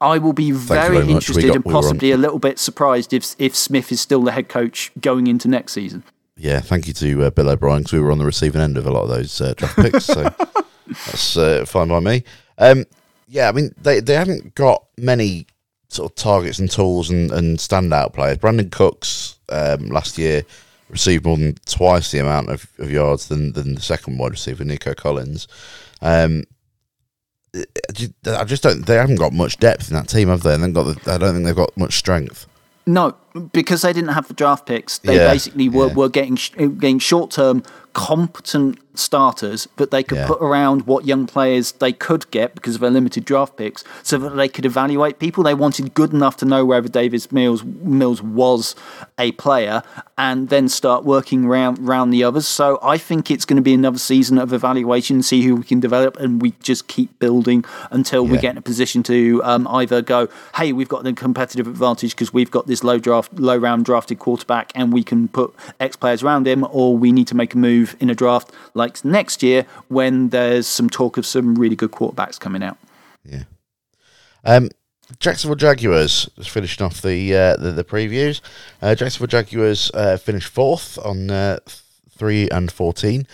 Speaker 2: I will be very, very interested got, and possibly we a little bit surprised if if Smith is still the head coach going into next season.
Speaker 1: Yeah, thank you to uh, Bill O'Brien because we were on the receiving end of a lot of those uh, draft picks. So. *laughs* That's uh, fine by me. Um, yeah, I mean they they haven't got many sort of targets and tools and, and standout players. Brandin Cooks um, last year received more than twice the amount of, of yards than, than the second wide receiver, Nico Collins. Um, I just don't. They haven't got much depth in that team, have they? And then got. The, I don't think they've got much strength.
Speaker 2: No, because they didn't have the draft picks. They yeah, basically were, yeah. were getting getting short term competent starters that they could yeah. put around what young players they could get because of their limited draft picks, so that they could evaluate people. They wanted good enough to know whether Davis Mills Mills was a player, and then start working around around the others. So I think it's going to be another season of evaluation, see who we can develop, and we just keep building until we get in a position to um, either go, hey, we've got the competitive advantage because we've got this low draft, low round drafted quarterback, and we can put X players around him, or we need to make a move in a draft like next year when there's some talk of some really good quarterbacks coming out.
Speaker 1: Yeah. Um, Jacksonville Jaguars just finishing off the uh, the, the, previews. Uh, Jacksonville Jaguars uh, finished fourth on uh, three and fourteen.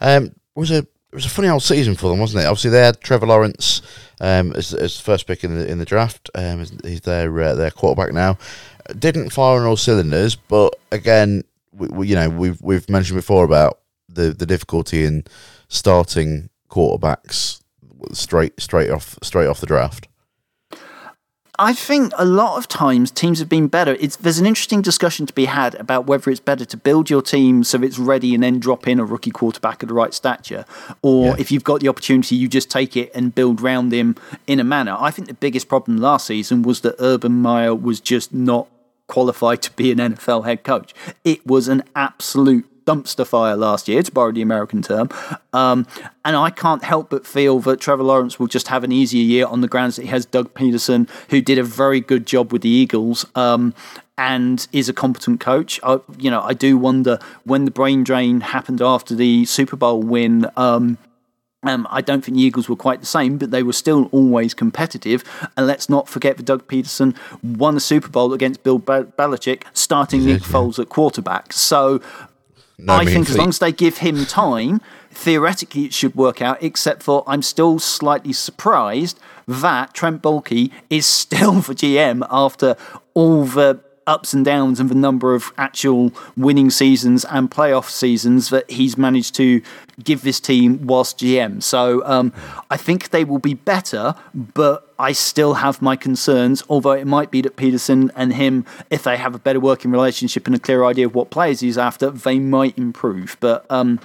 Speaker 1: Um, was a it was a funny old season for them, wasn't it? Obviously, they had Trevor Lawrence um, as, as first pick in the in the draft. Um, he's their uh, their quarterback now. Didn't fire on all cylinders, but again, we, we, you know we've we've mentioned before about the the difficulty in starting quarterbacks straight straight off straight off the draft.
Speaker 2: I think a lot of times teams have been better. It's, there's an interesting discussion to be had about whether it's better to build your team so it's ready and then drop in a rookie quarterback of the right stature, or yeah. if you've got the opportunity, you just take it and build around him in a manner. I think the biggest problem last season was that Urban Meyer was just not qualified to be an NFL head coach. It was an absolute dumpster fire last year, to borrow the American term. Um, and I can't help but feel that Trevor Lawrence will just have an easier year on the grounds that he has Doug Pederson, who did a very good job with the Eagles. Um, and is a competent coach. I, you know, I do wonder when the brain drain happened after the Super Bowl win. Um, um, I don't think the Eagles were quite the same, but they were still always competitive. And let's not forget that Doug Pederson won a Super Bowl against Bill Belichick, starting Nick Foles at quarterback. So no I think as long as they give him time, theoretically it should work out, except for I'm still slightly surprised that Trent Baalke is still *laughs* the GM after all the ups and downs and the number of actual winning seasons and playoff seasons that he's managed to give this team whilst GM. So um, I think they will be better, but I still have my concerns. Although it might be that Pederson and him, if they have a better working relationship and a clear idea of what players he's after, they might improve. But um,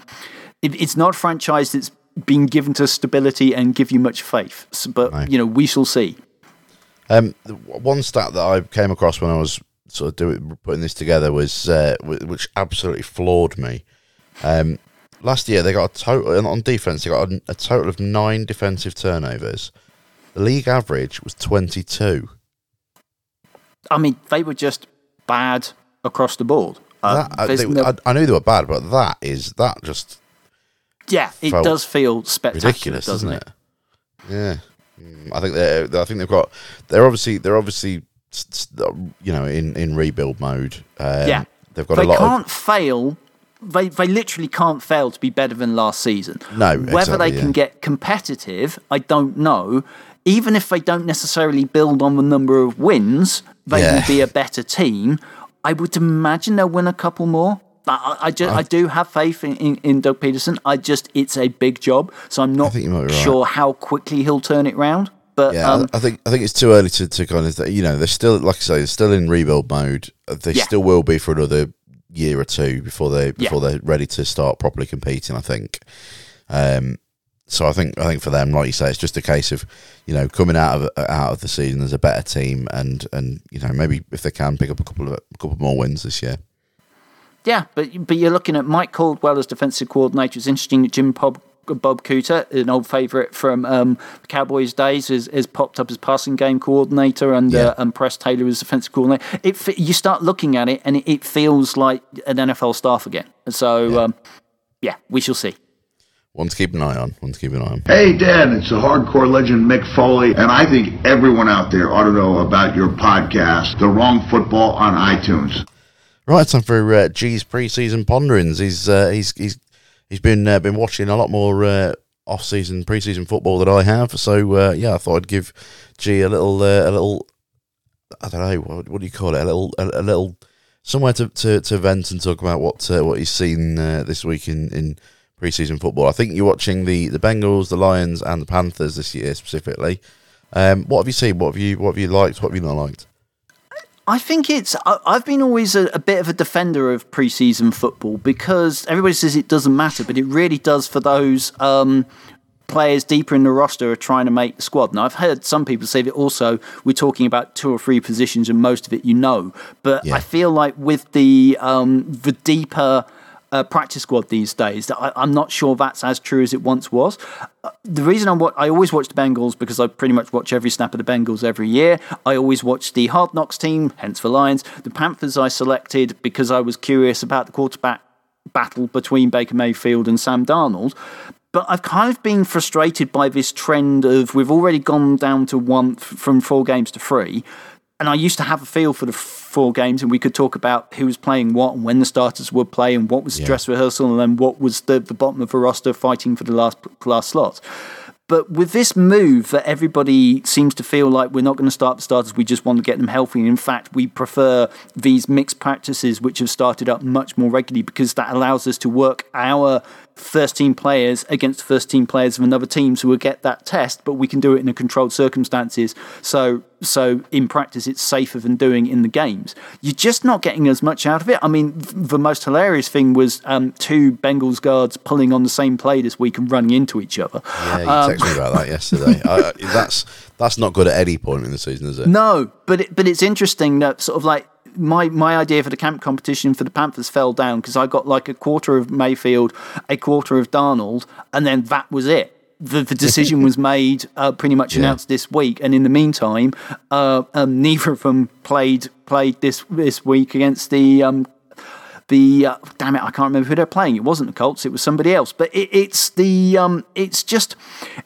Speaker 2: it, it's not a franchise that's been given to stability and give you much faith. So, but
Speaker 1: Right.
Speaker 2: you know, we shall see.
Speaker 1: Um, one stat that I came across when I was sort of doing putting this together was uh, which absolutely floored me. Um, last year they got a total on defense. They got a, a total of nine defensive turnovers. The league average was twenty two.
Speaker 2: I mean, they were just bad across the board. Uh,
Speaker 1: That, I, they-
Speaker 2: no-
Speaker 1: I, I knew they were bad, but that is that just
Speaker 2: yeah, it does feel spectacular,
Speaker 1: ridiculous,
Speaker 2: doesn't
Speaker 1: isn't
Speaker 2: it?
Speaker 1: it? Yeah, Mm, I think they I think they've got they're obviously they're obviously you know in in rebuild mode. Um,
Speaker 2: Yeah.
Speaker 1: they've got
Speaker 2: they
Speaker 1: a lot
Speaker 2: can't
Speaker 1: of
Speaker 2: fail. They they literally can't fail to be better than last season.
Speaker 1: No,
Speaker 2: whether they
Speaker 1: exactly,
Speaker 2: can get competitive, I don't know. Even if they don't necessarily build on the number of wins, they
Speaker 1: Yeah.
Speaker 2: will be a better team. I would imagine they'll win a couple more. I, I, just, I do have faith in, in, in Doug Pederson. I just it's a big job, so I'm not
Speaker 1: think you might be right.
Speaker 2: sure how quickly he'll turn it round. But
Speaker 1: Yeah,
Speaker 2: um,
Speaker 1: I think I think it's too early to, to kind of you know they're still like I say they're still in rebuild mode. Uh, They
Speaker 2: Yeah.
Speaker 1: still will be for another year or two before they before they're ready to start properly competing. I think. Um, so I think I think for them, like you say, it's just a case of you know coming out of out of the season as a better team and and you know maybe if they can pick up a couple of a couple more wins this year.
Speaker 2: Yeah, but but you're looking at Mike Caldwell as defensive coordinator. It's interesting that Jim Bob, Bob Cooter, an old favourite from um, the Cowboys days, has, has popped up as passing game coordinator, and
Speaker 1: Yeah.
Speaker 2: uh, and Press Taylor as defensive coordinator. It you start looking at it, and it, it feels like an NFL staff again. So yeah. Um, yeah, we shall see.
Speaker 1: One to keep an eye on. One to keep an eye on.
Speaker 3: Hey, Dan, it's the hardcore legend Mick Foley, and I think everyone out there ought to know about your podcast, The Wrong Football, on iTunes.
Speaker 1: Right, time for uh, G's preseason ponderings. He's uh, he's he's he's been uh, been watching a lot more uh, off season preseason football than I have. So uh, yeah, I thought I'd give G a little uh, a little I don't know what, what do you call it a little a, a little somewhere to, to, to vent and talk about what uh, what he's seen uh, this week in, in preseason football. I think you're watching the, the Bengals, the Lions, and the Panthers this year specifically. Um, what have you seen? What have you what have you liked? What have you not liked?
Speaker 2: I think it's. I- I've been always a, a bit of a defender of preseason football because everybody says it doesn't matter, but it really does for those um, players deeper in the roster are trying to make the squad. Now, I've heard some people say that also we're talking about two or three positions, and most of it you know. But
Speaker 1: Yeah.
Speaker 2: I feel like with the um, the deeper uh, practice squad these days. I, I'm not sure that's as true as it once was. Uh, the reason I wa- I always watch the Bengals because I pretty much watch every snap of the Bengals every year. I always watch the Hard Knocks team, hence the Lions. The Panthers I selected because I was curious about the quarterback battle between Baker Mayfield and Sam Darnold. But I've kind of been frustrated by this trend of we've already gone down to one from four games to three. And I used to have a feel for the four games, and we could talk about who was playing what and when the starters would play and what was the dress rehearsal and then what was the, the bottom of the roster fighting for the last last slots. But with this move that everybody seems to feel like we're not going to start the starters, we just want to get them healthy. And in fact, we prefer these mixed practices, which have started up much more regularly because that allows us to work our first team players against first team players of another team. So we'll get that test, but we can do it in a controlled circumstances. So so in practice, it's safer than doing in the games. You're just not getting as much out of it. I mean, the most hilarious thing was um, two Bengals guards pulling on the same play this week and running into each other.
Speaker 1: Yeah, you
Speaker 2: Um,
Speaker 1: texted me about that yesterday. *laughs* I, I- that's that's not good at any point in the season, is it?
Speaker 2: No, but it, but it's interesting that sort of like my my idea for the camp competition for the Panthers fell down because I got like a quarter of Mayfield, a quarter of Darnold, and then that was it. The, the decision *laughs* was made, uh, pretty much
Speaker 1: Yeah.
Speaker 2: announced this week, and in the meantime, uh, um, neither of them played played this this week against the um, the uh, damn it, I can't remember who they're playing. It wasn't the Colts; it was somebody else. But it, it's the um, it's just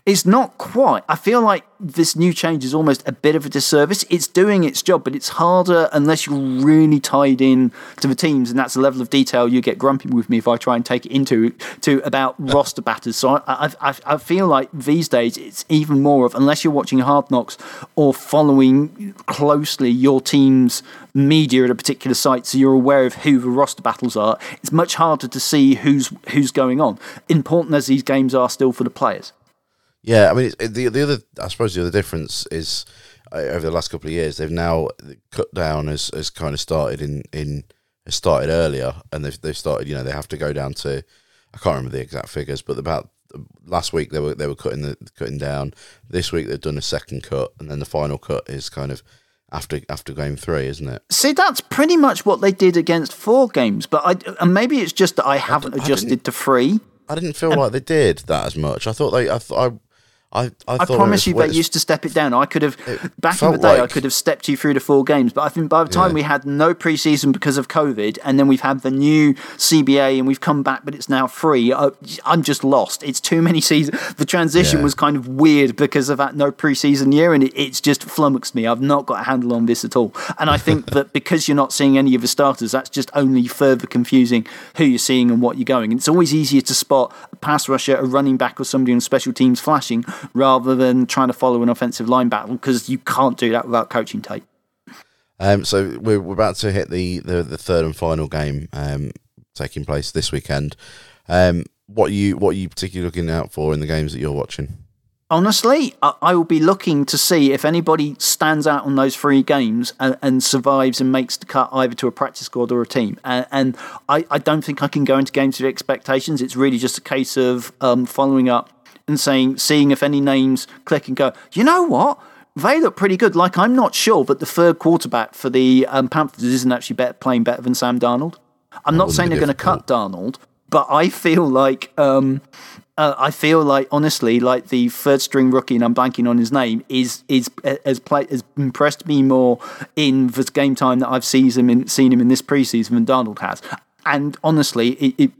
Speaker 2: it's not quite. I feel like this new change is almost a bit of a disservice. It's doing its job, but it's harder unless you're really tied in to the teams, and that's a level of detail you get grumpy with me if I try and take it into to about roster batters. So I, I, I feel like these days it's even more of unless you're watching Hard Knocks or following closely your team's media at a particular site, so you're aware of who the roster battles are. It's much harder to see who's who's going on. Important as these games are still for the players.
Speaker 1: Yeah, I mean the the other I suppose the other difference is uh, over the last couple of years they've now cut down has, has kind of started in in started earlier and they've they've started you know they have to go down to I can't remember the exact figures but about last week they were they were cutting the cutting down this week they've done a second cut and then the final cut is kind of after after game three, isn't it?
Speaker 2: See, that's pretty much what they did against four games, but I and maybe it's just that I haven't
Speaker 1: I
Speaker 2: adjusted to three.
Speaker 1: I didn't feel like they did that as much. I thought they, I, I I, I,
Speaker 2: I promise you, they used to step it down. I could have back in the day. Like, I could have stepped you through the four games, but I think by the time yeah. we had no preseason because of COVID, and then we've had the new CBA, and we've come back, but it's now free. I, am just lost. It's too many seasons. The transition yeah. was kind of weird because of that no preseason year, and it, it's just flummoxed me. I've not got a handle on this at all, and I think that *laughs* because you're not seeing any of the starters, that's just only further confusing who you're seeing and what you're going. And it's always easier to spot a pass rusher, a running back, or somebody on special teams flashing rather than trying to follow an offensive line battle because you can't do that without coaching tape.
Speaker 1: Um, so we're, we're about to hit the, the, the third and final game um, taking place this weekend. Um, what are you what are you particularly looking out for in the games that you're watching?
Speaker 2: Honestly, I, I will be looking to see if anybody stands out on those three games and, and, survives and makes the cut either to a practice squad or a team. And, and I, I, don't think I can go into games with expectations. It's really just a case of um, following up and saying, seeing if any names click and go, you know what? They look pretty good. Like, I'm not sure that the third quarterback for the um, Panthers isn't actually better, playing better than Sam Darnold. I'm not saying they're going to cut Darnold, but I feel like um, uh, I feel like honestly, like the third string rookie, and I'm blanking on his name, is is has played has impressed me more in this game time that I've seen him in seen him in this preseason than Darnold has and honestly, it, it,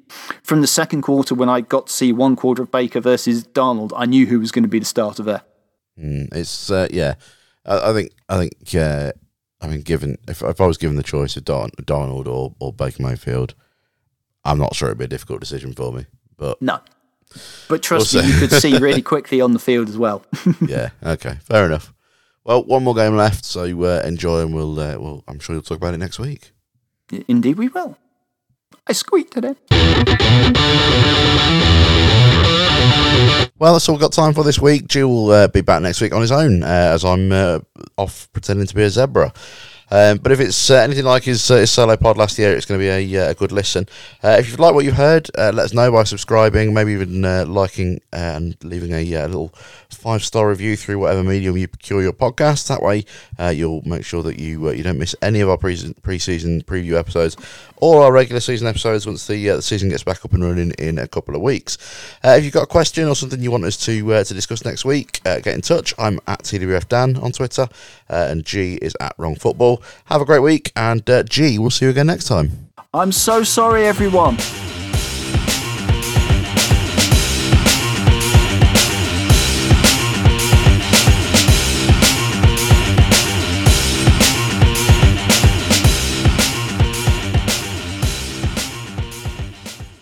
Speaker 2: from the second quarter when I got to see one quarter of Baker versus Donald, I knew who was going to be the starter there.
Speaker 1: Mm, it's uh, yeah, I, I, think I think uh, I mean, given if if I was given the choice of Don, Darnold or or Baker Mayfield, I'm not sure it'd be a difficult decision for me. But
Speaker 2: no, but trust we'll me, you could see really *laughs* quickly on the field as well. *laughs*
Speaker 1: yeah. Okay. Fair enough. Well, one more game left, so uh, enjoy, and we'll uh, well, I'm sure you'll talk about it next week.
Speaker 2: Indeed, we will. I squeaked today.
Speaker 1: Well, that's all we've got time for this week. Jill will uh, be back next week on his own uh, as I'm uh, off pretending to be a zebra. Um, but if it's uh, anything like his, uh, his solo pod last year, it's going to be a, uh, a good listen. Uh, if you've liked what you've heard, uh, let us know by subscribing, maybe even uh, liking and leaving a, a little five star review through whatever medium you procure your podcast. That way, you'll make sure that you you don't miss any of our pre season preview episodes or our regular season episodes once the, uh, the season gets back up and running in a couple of weeks. Uh, if you've got a question or something you want us to uh, to discuss next week, get in touch. I'm at TWF Dan on Twitter, and G is at Wrong Football. Have a great week, and uh, G, we'll see you again next time.
Speaker 2: I'm so sorry, everyone.